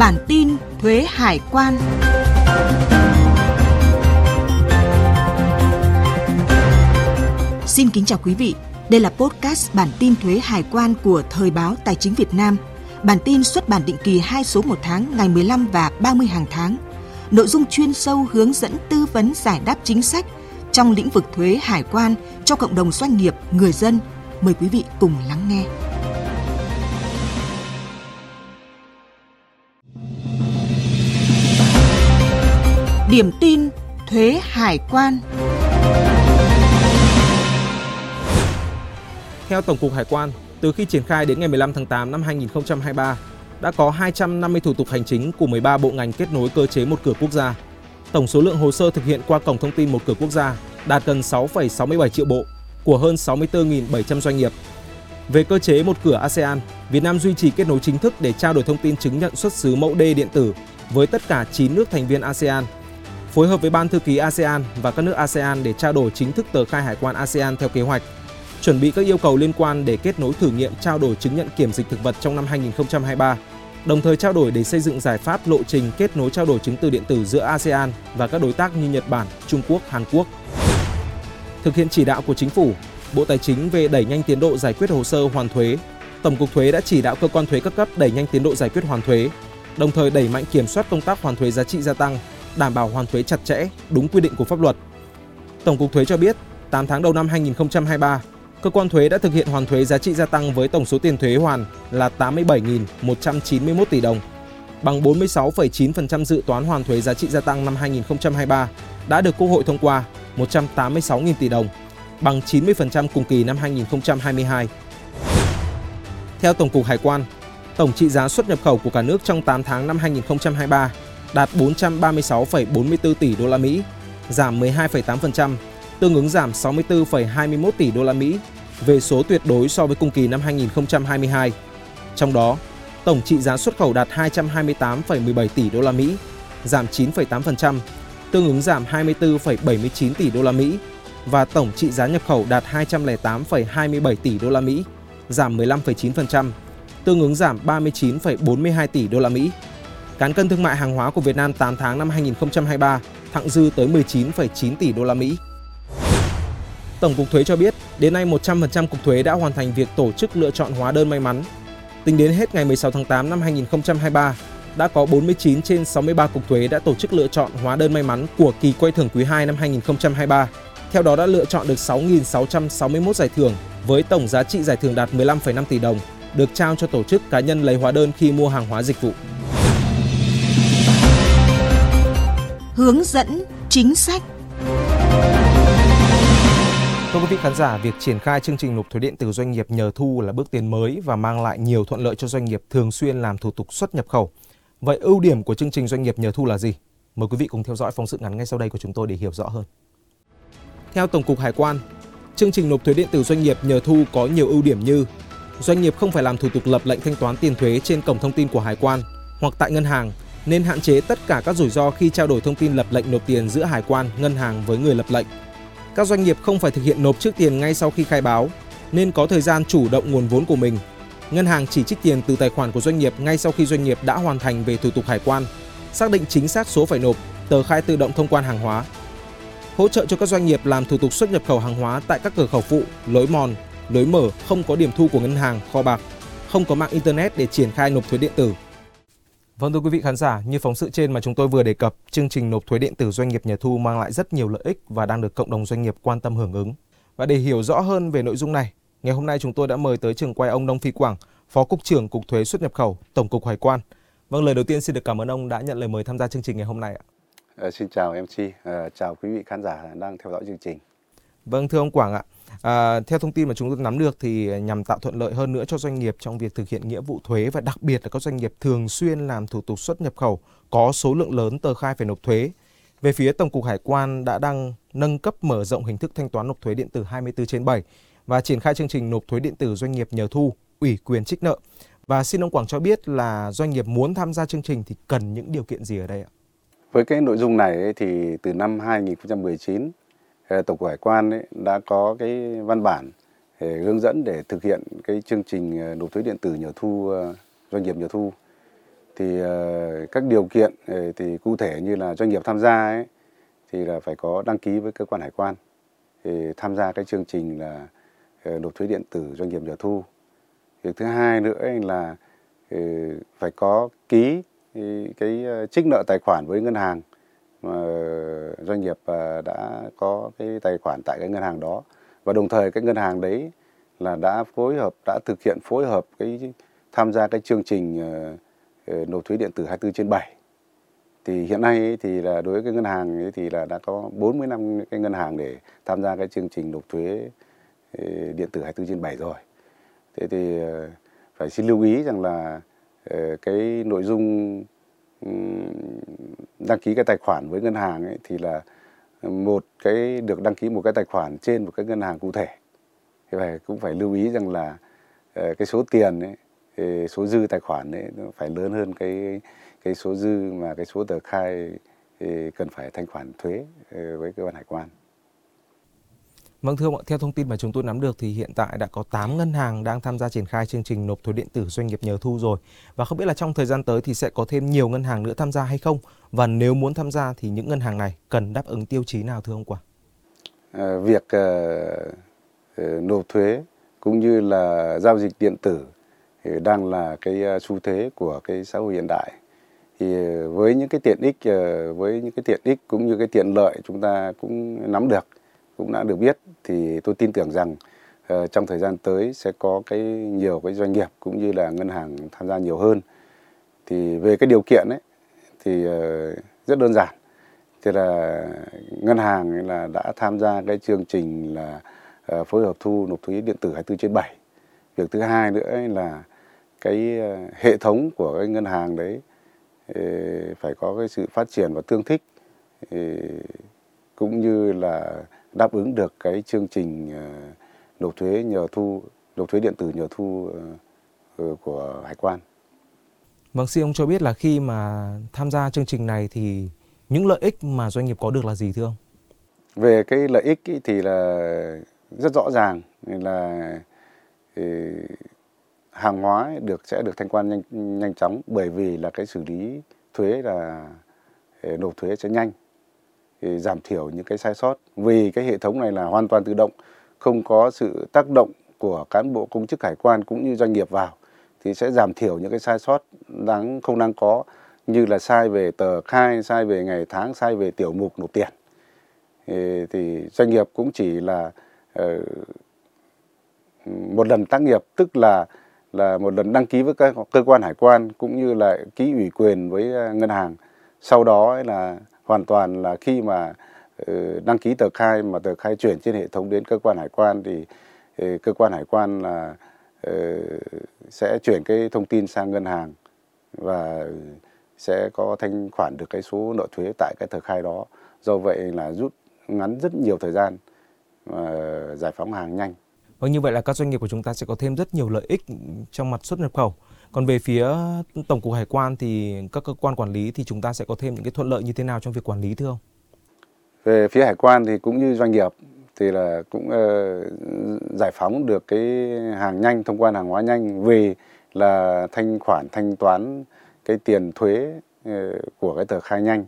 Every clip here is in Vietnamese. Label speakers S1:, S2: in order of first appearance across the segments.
S1: Bản tin thuế hải quan. Xin kính chào quý vị. Đây là podcast bản tin thuế hải quan của Thời báo Tài chính Việt Nam. Bản tin xuất bản định kỳ 2 số một tháng ngày 15 và 30 hàng tháng. Nội dung chuyên sâu hướng dẫn tư vấn giải đáp chính sách trong lĩnh vực thuế hải quan cho cộng đồng doanh nghiệp, người dân. Mời quý vị cùng lắng nghe. Điểm tin thuế hải quan.
S2: Theo Tổng cục Hải quan, từ khi triển khai đến ngày 15 tháng 8 năm 2023, đã có 250 thủ tục hành chính của 13 bộ ngành kết nối cơ chế một cửa quốc gia. Tổng số lượng hồ sơ thực hiện qua cổng thông tin một cửa quốc gia đạt gần 6,67 triệu bộ của hơn 64.700 doanh nghiệp. Về cơ chế một cửa ASEAN, Việt Nam duy trì kết nối chính thức để trao đổi thông tin chứng nhận xuất xứ mẫu D điện tử với tất cả 9 nước thành viên ASEAN phối hợp với Ban Thư ký ASEAN và các nước ASEAN để trao đổi chính thức tờ khai hải quan ASEAN theo kế hoạch, chuẩn bị các yêu cầu liên quan để kết nối thử nghiệm trao đổi chứng nhận kiểm dịch thực vật trong năm 2023, đồng thời trao đổi để xây dựng giải pháp lộ trình kết nối trao đổi chứng từ điện tử giữa ASEAN và các đối tác như Nhật Bản, Trung Quốc, Hàn Quốc. Thực hiện chỉ đạo của Chính phủ, Bộ Tài chính về đẩy nhanh tiến độ giải quyết hồ sơ hoàn thuế, Tổng cục Thuế đã chỉ đạo cơ quan thuế các cấp đẩy nhanh tiến độ giải quyết hoàn thuế, đồng thời đẩy mạnh kiểm soát công tác hoàn thuế giá trị gia tăng đảm bảo hoàn thuế chặt chẽ, đúng quy định của pháp luật. Tổng cục thuế cho biết, 8 tháng đầu năm 2023, cơ quan thuế đã thực hiện hoàn thuế giá trị gia tăng với tổng số tiền thuế hoàn là 87.191 tỷ đồng, bằng 46,9% dự toán hoàn thuế giá trị gia tăng năm 2023 đã được Quốc hội thông qua 186.000 tỷ đồng, bằng 90% cùng kỳ năm 2022. Theo Tổng cục Hải quan, tổng trị giá xuất nhập khẩu của cả nước trong 8 tháng năm 2023 đạt 436,44 tỷ đô la Mỹ, giảm 12,8%, tương ứng giảm 64,21 tỷ đô la Mỹ về số tuyệt đối so với cùng kỳ năm 2022. Trong đó, tổng trị giá xuất khẩu đạt 228,17 tỷ đô la Mỹ, giảm 9,8%, tương ứng giảm 24,79 tỷ đô la Mỹ và tổng trị giá nhập khẩu đạt 208,27 tỷ đô la Mỹ, giảm 15,9%, tương ứng giảm 39,42 tỷ đô la Mỹ. Cán cân thương mại hàng hóa của Việt Nam 8 tháng năm 2023 thặng dư tới 19,9 tỷ đô la Mỹ. Tổng cục thuế cho biết, đến nay 100% cục thuế đã hoàn thành việc tổ chức lựa chọn hóa đơn may mắn. Tính đến hết ngày 16 tháng 8 năm 2023, đã có 49 trên 63 cục thuế đã tổ chức lựa chọn hóa đơn may mắn của kỳ quay thưởng quý 2 năm 2023. Theo đó đã lựa chọn được 6.661 giải thưởng với tổng giá trị giải thưởng đạt 15,5 tỷ đồng, được trao cho tổ chức cá nhân lấy hóa đơn khi mua hàng hóa dịch vụ.
S1: Hướng dẫn chính sách.
S2: Thưa quý vị khán giả, việc triển khai chương trình nộp thuế điện tử doanh nghiệp nhờ thu là bước tiến mới và mang lại nhiều thuận lợi cho doanh nghiệp thường xuyên làm thủ tục xuất nhập khẩu. Vậy ưu điểm của chương trình doanh nghiệp nhờ thu là gì? Mời quý vị cùng theo dõi phóng sự ngắn ngay sau đây của chúng tôi để hiểu rõ hơn. Theo Tổng cục Hải quan, chương trình nộp thuế điện tử doanh nghiệp nhờ thu có nhiều ưu điểm như doanh nghiệp không phải làm thủ tục lập lệnh thanh toán tiền thuế trên cổng thông tin của hải quan hoặc tại ngân hàng nên hạn chế tất cả các rủi ro khi trao đổi thông tin lập lệnh nộp tiền giữa hải quan, ngân hàng với người lập lệnh. Các doanh nghiệp không phải thực hiện nộp trước tiền ngay sau khi khai báo, nên có thời gian chủ động nguồn vốn của mình. Ngân hàng chỉ trích tiền từ tài khoản của doanh nghiệp ngay sau khi doanh nghiệp đã hoàn thành về thủ tục hải quan, xác định chính xác số phải nộp, tờ khai tự động thông quan hàng hóa. Hỗ trợ cho các doanh nghiệp làm thủ tục xuất nhập khẩu hàng hóa tại các cửa khẩu phụ, lối mòn, lối mở không có điểm thu của ngân hàng, kho bạc, không có mạng internet để triển khai nộp thuế điện tử Vâng thưa quý vị khán giả, như phóng sự trên mà chúng tôi vừa đề cập, chương trình nộp thuế điện tử doanh nghiệp nhà thu mang lại rất nhiều lợi ích và đang được cộng đồng doanh nghiệp quan tâm hưởng ứng. Và để hiểu rõ hơn về nội dung này, ngày hôm nay chúng tôi đã mời tới trường quay ông Nông Phi Quảng, Phó Cục trưởng Cục Thuế xuất nhập khẩu, Tổng cục Hải quan. Vâng, lời đầu tiên xin được cảm ơn ông đã nhận lời mời tham gia chương trình ngày hôm nay ạ.
S3: À, xin chào MC, à, chào quý vị khán giả đang theo dõi chương trình.
S2: Vâng, thưa ông Quảng ạ, À, theo thông tin mà chúng tôi nắm được thì nhằm tạo thuận lợi hơn nữa cho doanh nghiệp trong việc thực hiện nghĩa vụ thuế và đặc biệt là các doanh nghiệp thường xuyên làm thủ tục xuất nhập khẩu có số lượng lớn tờ khai phải nộp thuế. Về phía Tổng cục Hải quan đã đang nâng cấp mở rộng hình thức thanh toán nộp thuế điện tử 24 trên 7 và triển khai chương trình nộp thuế điện tử doanh nghiệp nhờ thu, ủy quyền trích nợ. Và xin ông Quảng cho biết là doanh nghiệp muốn tham gia chương trình thì cần những điều kiện gì ở đây ạ?
S3: Với cái nội dung này thì từ năm 2019 Ờ, Tổng cục Hải quan đã có cái văn bản ờ, hướng dẫn để thực hiện cái chương trình ờ, nộp thuế điện tử nhờ thu doanh nghiệp nhờ thu. Thì các điều kiện thì cụ thể như là doanh nghiệp tham gia ấy, thì là phải có đăng ký với cơ quan hải quan thì tham gia cái chương trình là nộp thuế điện tử doanh nghiệp nhờ thu. Việc thứ hai nữa là phải có ký cái trích nợ tài khoản với ngân hàng mà doanh nghiệp à, đã có cái tài khoản tại cái ngân hàng đó và đồng thời cái ngân hàng đấy là đã phối hợp, đã thực hiện phối hợp cái tham gia cái chương trình à, ờ, nộp thuế điện tử 24 trên 7 thì hiện nay thì là đối với cái ngân hàng ấy thì là đã có 40 năm cái ngân hàng để tham gia cái chương trình nộp thuế ờ, điện tử 24 trên 7 rồi. Thế thì ờ, phải xin lưu ý rằng là cái nội dung đăng ký cái tài khoản với ngân hàng ấy thì là ờ, một cái được đăng ký một cái tài khoản trên một cái ngân hàng cụ thể thì phải, cũng phải lưu ý rằng là ờ, cái số tiền ấy số dư tài khoản ấy nó phải lớn hơn cái cái số dư mà cái số tờ khai cần phải thanh khoản thuế ờ, với cơ quan hải quan.
S2: Vâng thưa ông, theo thông tin mà chúng tôi nắm được thì hiện tại đã có 8 ngân hàng đang tham gia triển khai chương trình nộp thuế điện tử doanh nghiệp nhờ thu rồi. Và không biết là trong thời gian tới thì sẽ có thêm nhiều ngân hàng nữa tham gia hay không? Và nếu muốn tham gia thì những ngân hàng này cần đáp ứng tiêu chí nào thưa ông Quảng?
S3: À, việc uh, nộp thuế cũng như là giao dịch điện tử thì đang là cái ờ, xu thế của cái xã hội hiện đại. Thì với những cái tiện ích với những cái tiện ích cũng như cái tiện lợi chúng ta cũng nắm được cũng đã được biết thì tôi tin tưởng rằng uh, trong thời gian tới sẽ có cái nhiều cái doanh nghiệp cũng như là ngân hàng tham gia nhiều hơn. Thì về cái điều kiện ấy thì uh, rất đơn giản. Thì là ngân hàng là đã tham gia cái chương trình là uh, phối hợp thu nộp thuế điện tử 24 trên 7 việc thứ hai nữa là cái hệ thống của cái ngân hàng đấy phải có cái sự phát triển và tương thích cũng như là đáp ứng được cái chương trình ờ, nộp thuế nhờ thu nộp thuế điện tử nhờ thu ờ, ờ, của hải quan.
S2: Vâng, xin ông cho biết là khi mà tham gia chương trình này thì những lợi ích mà doanh nghiệp có được là gì thưa ông?
S3: Về cái lợi ích thì là rất rõ ràng là hàng hóa được sẽ được thanh quan nhanh nhanh chóng bởi vì là cái xử lý thuế là nộp thuế sẽ nhanh giảm thiểu những cái sai sót. Vì cái hệ thống này là hoàn toàn tự động không có sự tác động của cán bộ công chức hải quan cũng như doanh nghiệp vào thì sẽ giảm thiểu những cái sai sót đáng không đáng có như là sai về tờ khai sai về ngày tháng sai về tiểu mục nộp tiền. Thì, thì doanh nghiệp cũng chỉ là uh, một lần tác nghiệp tức là là một lần đăng ký với các cơ quan hải quan cũng như là ký ủy quyền với ờ, ngân hàng. Sau đó là hoàn toàn là khi mà ừ, đăng ký tờ khai, mà tờ khai chuyển trên hệ thống đến cơ quan hải quan thì ừ, cơ quan hải quan là ừ, sẽ chuyển cái thông tin sang ngân hàng và sẽ có thanh khoản được cái số nợ thuế tại cái tờ khai đó do vậy là rút ngắn rất nhiều thời gian và giải phóng hàng nhanh.
S2: Vâng như vậy là các doanh nghiệp của chúng ta sẽ có thêm rất nhiều lợi ích trong mặt xuất nhập khẩu. Còn về phía Tổng cục Hải quan thì các cơ quan quản lý thì chúng ta sẽ có thêm những cái thuận lợi như thế nào trong việc quản lý thưa ông?
S3: Về phía hải quan thì cũng như doanh nghiệp thì là cũng uh, giải phóng được cái hàng nhanh thông quan hàng hóa nhanh vì là thanh khoản thanh toán cái tiền thuế uh, của cái tờ khai nhanh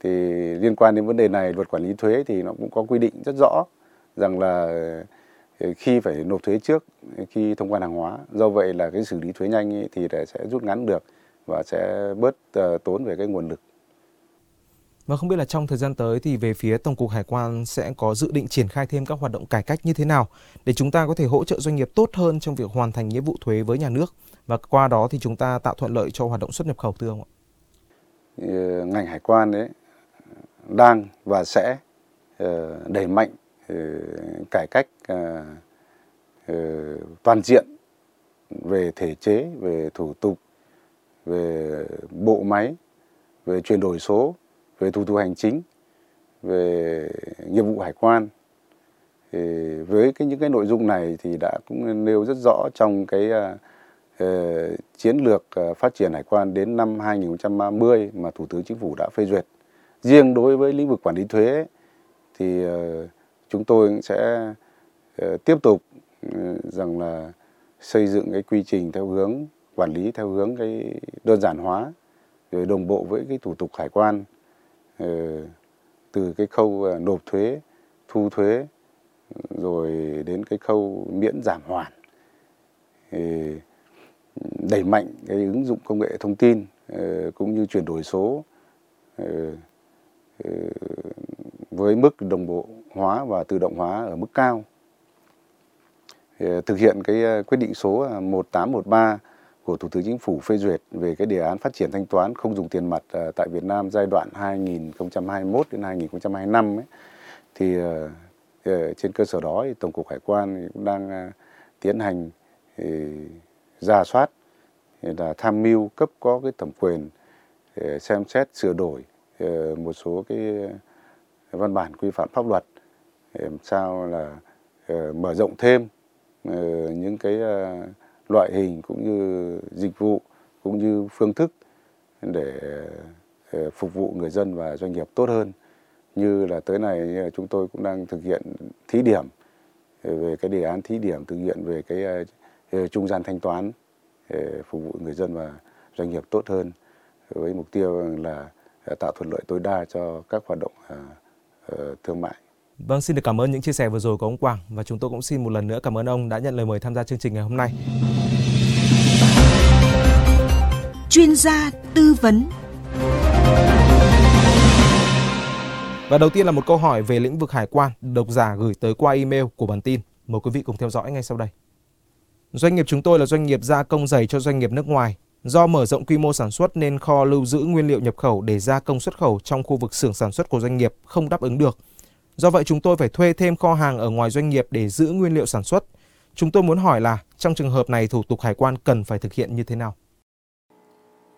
S3: thì liên quan đến vấn đề này luật quản lý thuế thì nó cũng có quy định rất rõ rằng là khi phải nộp thuế trước khi thông quan hàng hóa do vậy là cái xử lý thuế nhanh thì sẽ rút ngắn được và sẽ bớt ờ, tốn về cái nguồn lực
S2: và không biết là trong thời gian tới thì về phía Tổng cục Hải quan sẽ có dự định triển khai thêm các hoạt động cải cách như thế nào để chúng ta có thể hỗ trợ doanh nghiệp tốt hơn trong việc hoàn thành nghĩa vụ thuế với nhà nước và qua đó thì chúng ta tạo thuận lợi cho hoạt động xuất nhập khẩu thưa ông ạ?
S3: Ờ, ngành hải quan đấy đang và sẽ ờ, đẩy mạnh Ờ, cải cách ờ, ờ, toàn diện về thể chế, về thủ tục, về bộ máy, về chuyển đổi số, về thủ tục hành chính, về nghiệp vụ hải quan. Thì với cái những cái nội dung này thì đã cũng nêu rất rõ trong cái uh, chiến lược phát triển hải quan đến năm 2030 mà Thủ tướng Chính phủ đã phê duyệt. Riêng đối với lĩnh vực quản lý thuế thì uh, chúng tôi sẽ ờ, tiếp tục ừ, rằng là xây dựng cái quy trình theo hướng, quản lý theo hướng cái đơn giản hóa, rồi đồng bộ với cái thủ tục hải quan ờ, từ cái khâu ờ, nộp thuế, thu thuế, rồi đến cái khâu miễn giảm hoàn đẩy mạnh cái ứng dụng công nghệ thông tin cũng như chuyển đổi số với mức đồng bộ hóa và tự động hóa ở mức cao. Ờ, thực hiện cái ờ, quyết định số ờ, 1813 của Thủ tướng Chính phủ phê duyệt về cái đề án phát triển thanh toán không dùng tiền mặt tại Việt Nam giai đoạn 2021 đến 2025 ấy, thì trên cơ sở đó thì Tổng cục Hải quan cũng đang tiến hành ra soát là tham mưu cấp có cái thẩm quyền để xem xét sửa đổi một số cái văn bản quy phạm pháp luật, để làm sao là ờ, mở rộng thêm ờ, những cái ờ, loại hình cũng như dịch vụ cũng như phương thức để phục vụ người dân và doanh nghiệp tốt hơn. Như là tới này chúng tôi cũng đang thực hiện thí điểm về cái đề án thí điểm thực hiện về cái trung gian thanh toán để phục vụ người dân và doanh nghiệp tốt hơn, với mục tiêu là tạo thuận lợi tối đa cho các hoạt động thương mại.
S2: Vâng, xin được cảm ơn những chia sẻ vừa rồi của ông Quảng và chúng tôi cũng xin một lần nữa cảm ơn ông đã nhận lời mời tham gia chương trình ngày hôm nay.
S1: Chuyên gia tư vấn
S2: Và đầu tiên là một câu hỏi về lĩnh vực hải quan độc giả gửi tới qua email của bản tin. Mời quý vị cùng theo dõi ngay sau đây. Doanh nghiệp chúng tôi là doanh nghiệp gia công giày cho doanh nghiệp nước ngoài. Do mở rộng quy mô sản xuất nên kho lưu giữ nguyên liệu nhập khẩu để gia công xuất khẩu trong khu vực xưởng sản xuất của doanh nghiệp không đáp ứng được. Do vậy, chúng tôi phải thuê thêm kho hàng ở ngoài doanh nghiệp để giữ nguyên liệu sản xuất. Chúng tôi muốn hỏi là trong trường hợp này, thủ tục hải quan cần phải thực hiện như thế nào?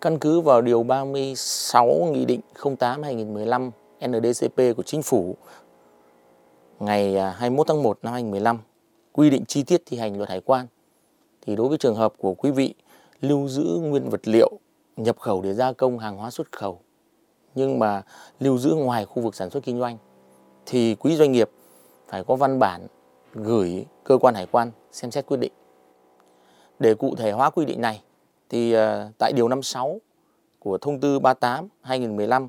S4: Căn cứ vào điều 36 Nghị định 08-2015 NDCP của Chính phủ, ngày à, 21 tháng 1 năm 2015 quy định chi tiết thi hành luật hải quan, thì đối với trường hợp của quý vị lưu giữ nguyên vật liệu nhập khẩu để gia công hàng hóa xuất khẩu nhưng mà lưu giữ ngoài khu vực sản xuất kinh doanh thì quý doanh nghiệp phải có văn bản gửi cơ quan hải quan xem xét quyết định. Để cụ thể hóa quy định này thì ờ, tại điều 56 của thông tư 38 2015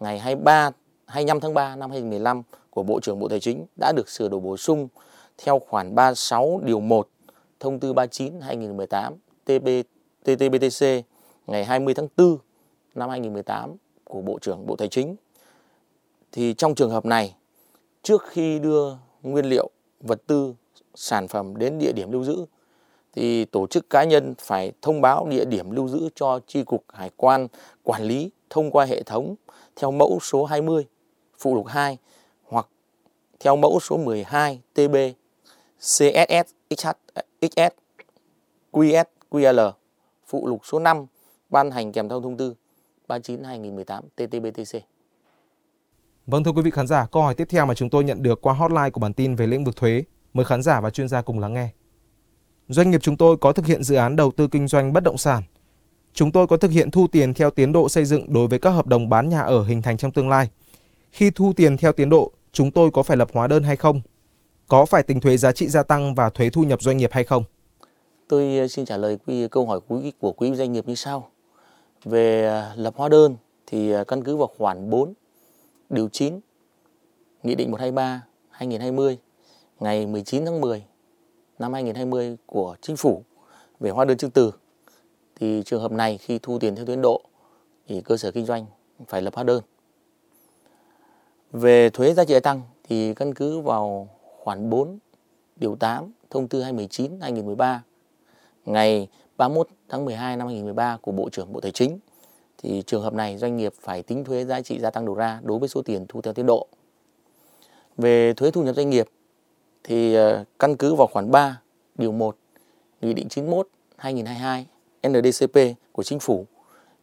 S4: ngày 23 25 tháng 3 năm 2015 của Bộ trưởng Bộ Tài chính đã được sửa đổi bổ sung theo khoản 36 điều 1 thông tư 39 2018 TB TTBTC ngày 20 tháng 4 năm 2018 của Bộ trưởng Bộ Tài chính. Thì trong trường hợp này, trước khi đưa nguyên liệu, vật tư, sản phẩm đến địa điểm lưu giữ thì tổ chức cá nhân phải thông báo địa điểm lưu giữ cho tri cục hải quan quản lý thông qua hệ thống theo mẫu số 20 phụ lục 2 hoặc theo mẫu số 12 TB CSS XH, XS QS QL phụ lục số 5 ban hành kèm theo thông tư 39/2018 TT-BTC.
S2: Vâng thưa quý vị khán giả, câu hỏi tiếp theo mà chúng tôi nhận được qua hotline của bản tin về lĩnh vực thuế. Mời khán giả và chuyên gia cùng lắng nghe. Doanh nghiệp chúng tôi có thực hiện dự án đầu tư kinh doanh bất động sản. Chúng tôi có thực hiện thu tiền theo tiến độ xây dựng đối với các hợp đồng bán nhà ở hình thành trong tương lai. Khi thu tiền theo tiến độ, chúng tôi có phải lập hóa đơn hay không? Có phải tính thuế giá trị gia tăng và thuế thu nhập doanh nghiệp hay không?
S4: Tôi ờ, xin trả lời quý câu hỏi quý của quý doanh nghiệp như sau. Về ờ, lập hóa đơn thì ờ, căn cứ vào khoản 4 điều 9 Nghị định 123 2020 ngày 19 tháng 10 năm 2020 của Chính phủ về hóa đơn chứng từ, thì trường hợp này khi thu tiền theo tiến độ thì cơ sở kinh doanh phải lập hóa đơn. Về thuế giá trị tăng thì căn cứ vào khoản 4 điều 8 thông tư 219 2013 ngày 31 tháng 12 năm 2013 của Bộ trưởng Bộ Tài chính, thì trường hợp này doanh nghiệp phải tính thuế giá trị gia tăng đầu ra đối với số tiền thu theo tiến độ. Về thuế thu nhập doanh nghiệp, thì ờ, căn cứ vào khoản 3 điều 1 Nghị định 91 2022 NDCP của chính phủ,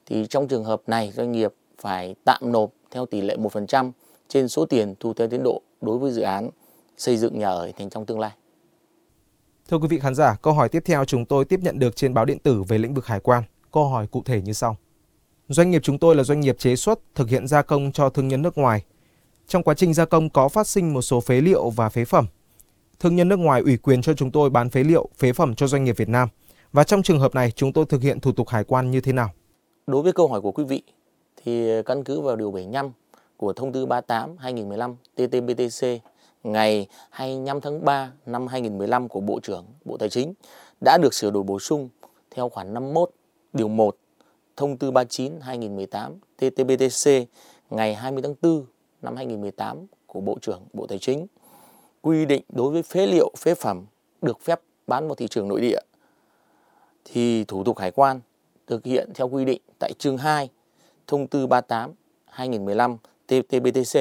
S4: thì trong trường hợp này doanh nghiệp phải tạm nộp theo tỷ lệ 1% trên số tiền thu theo tiến độ đối với dự án xây dựng nhà ở thành trong tương lai.
S2: Thưa quý vị khán giả, câu hỏi tiếp theo chúng tôi tiếp nhận được trên báo điện tử về lĩnh vực hải quan. Câu hỏi cụ thể như sau. Doanh nghiệp chúng tôi là doanh nghiệp chế xuất, thực hiện gia công cho thương nhân nước ngoài. Trong quá trình gia công có phát sinh một số phế liệu và phế phẩm. Thương nhân nước ngoài ủy quyền cho chúng tôi bán phế liệu, phế phẩm cho doanh nghiệp Việt Nam Và trong trường hợp này, chúng tôi thực hiện thủ tục hải quan như thế nào?
S4: Đối với câu hỏi của quý vị, thì căn cứ vào Điều 75 của Thông tư 38 2015 TTBTC ngày 25 tháng 3 năm 2015 của Bộ trưởng Bộ Tài chính đã được sửa đổi bổ sung theo khoản 51 điều 1 Thông tư 39-2018 TTBTC ngày 20 tháng 4 năm 2018 của Bộ trưởng Bộ Tài chính quy định đối với phế liệu, phế phẩm được phép bán vào thị trường nội địa thì thủ tục hải quan thực hiện theo quy định tại chương 2 thông tư 38 2015 TTBTC.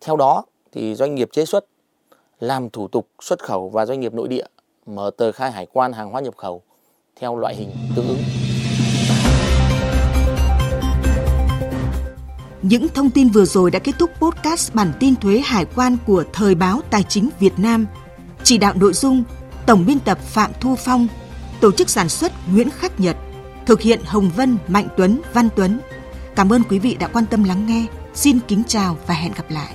S4: Theo đó thì doanh nghiệp chế xuất làm thủ tục xuất khẩu và doanh nghiệp nội địa mở tờ khai hải quan hàng hóa nhập khẩu theo loại hình tương ứng.
S1: Những thông tin vừa rồi đã kết thúc podcast bản tin thuế hải quan của Thời báo Tài chính Việt Nam. Chỉ đạo nội dung Tổng biên tập Phạm Thu Phong, tổ chức sản xuất Nguyễn Khắc Nhật, thực hiện Hồng Vân, Mạnh Tuấn, Văn Tuấn. Cảm ơn quý vị đã quan tâm lắng nghe. Xin kính chào và hẹn gặp lại.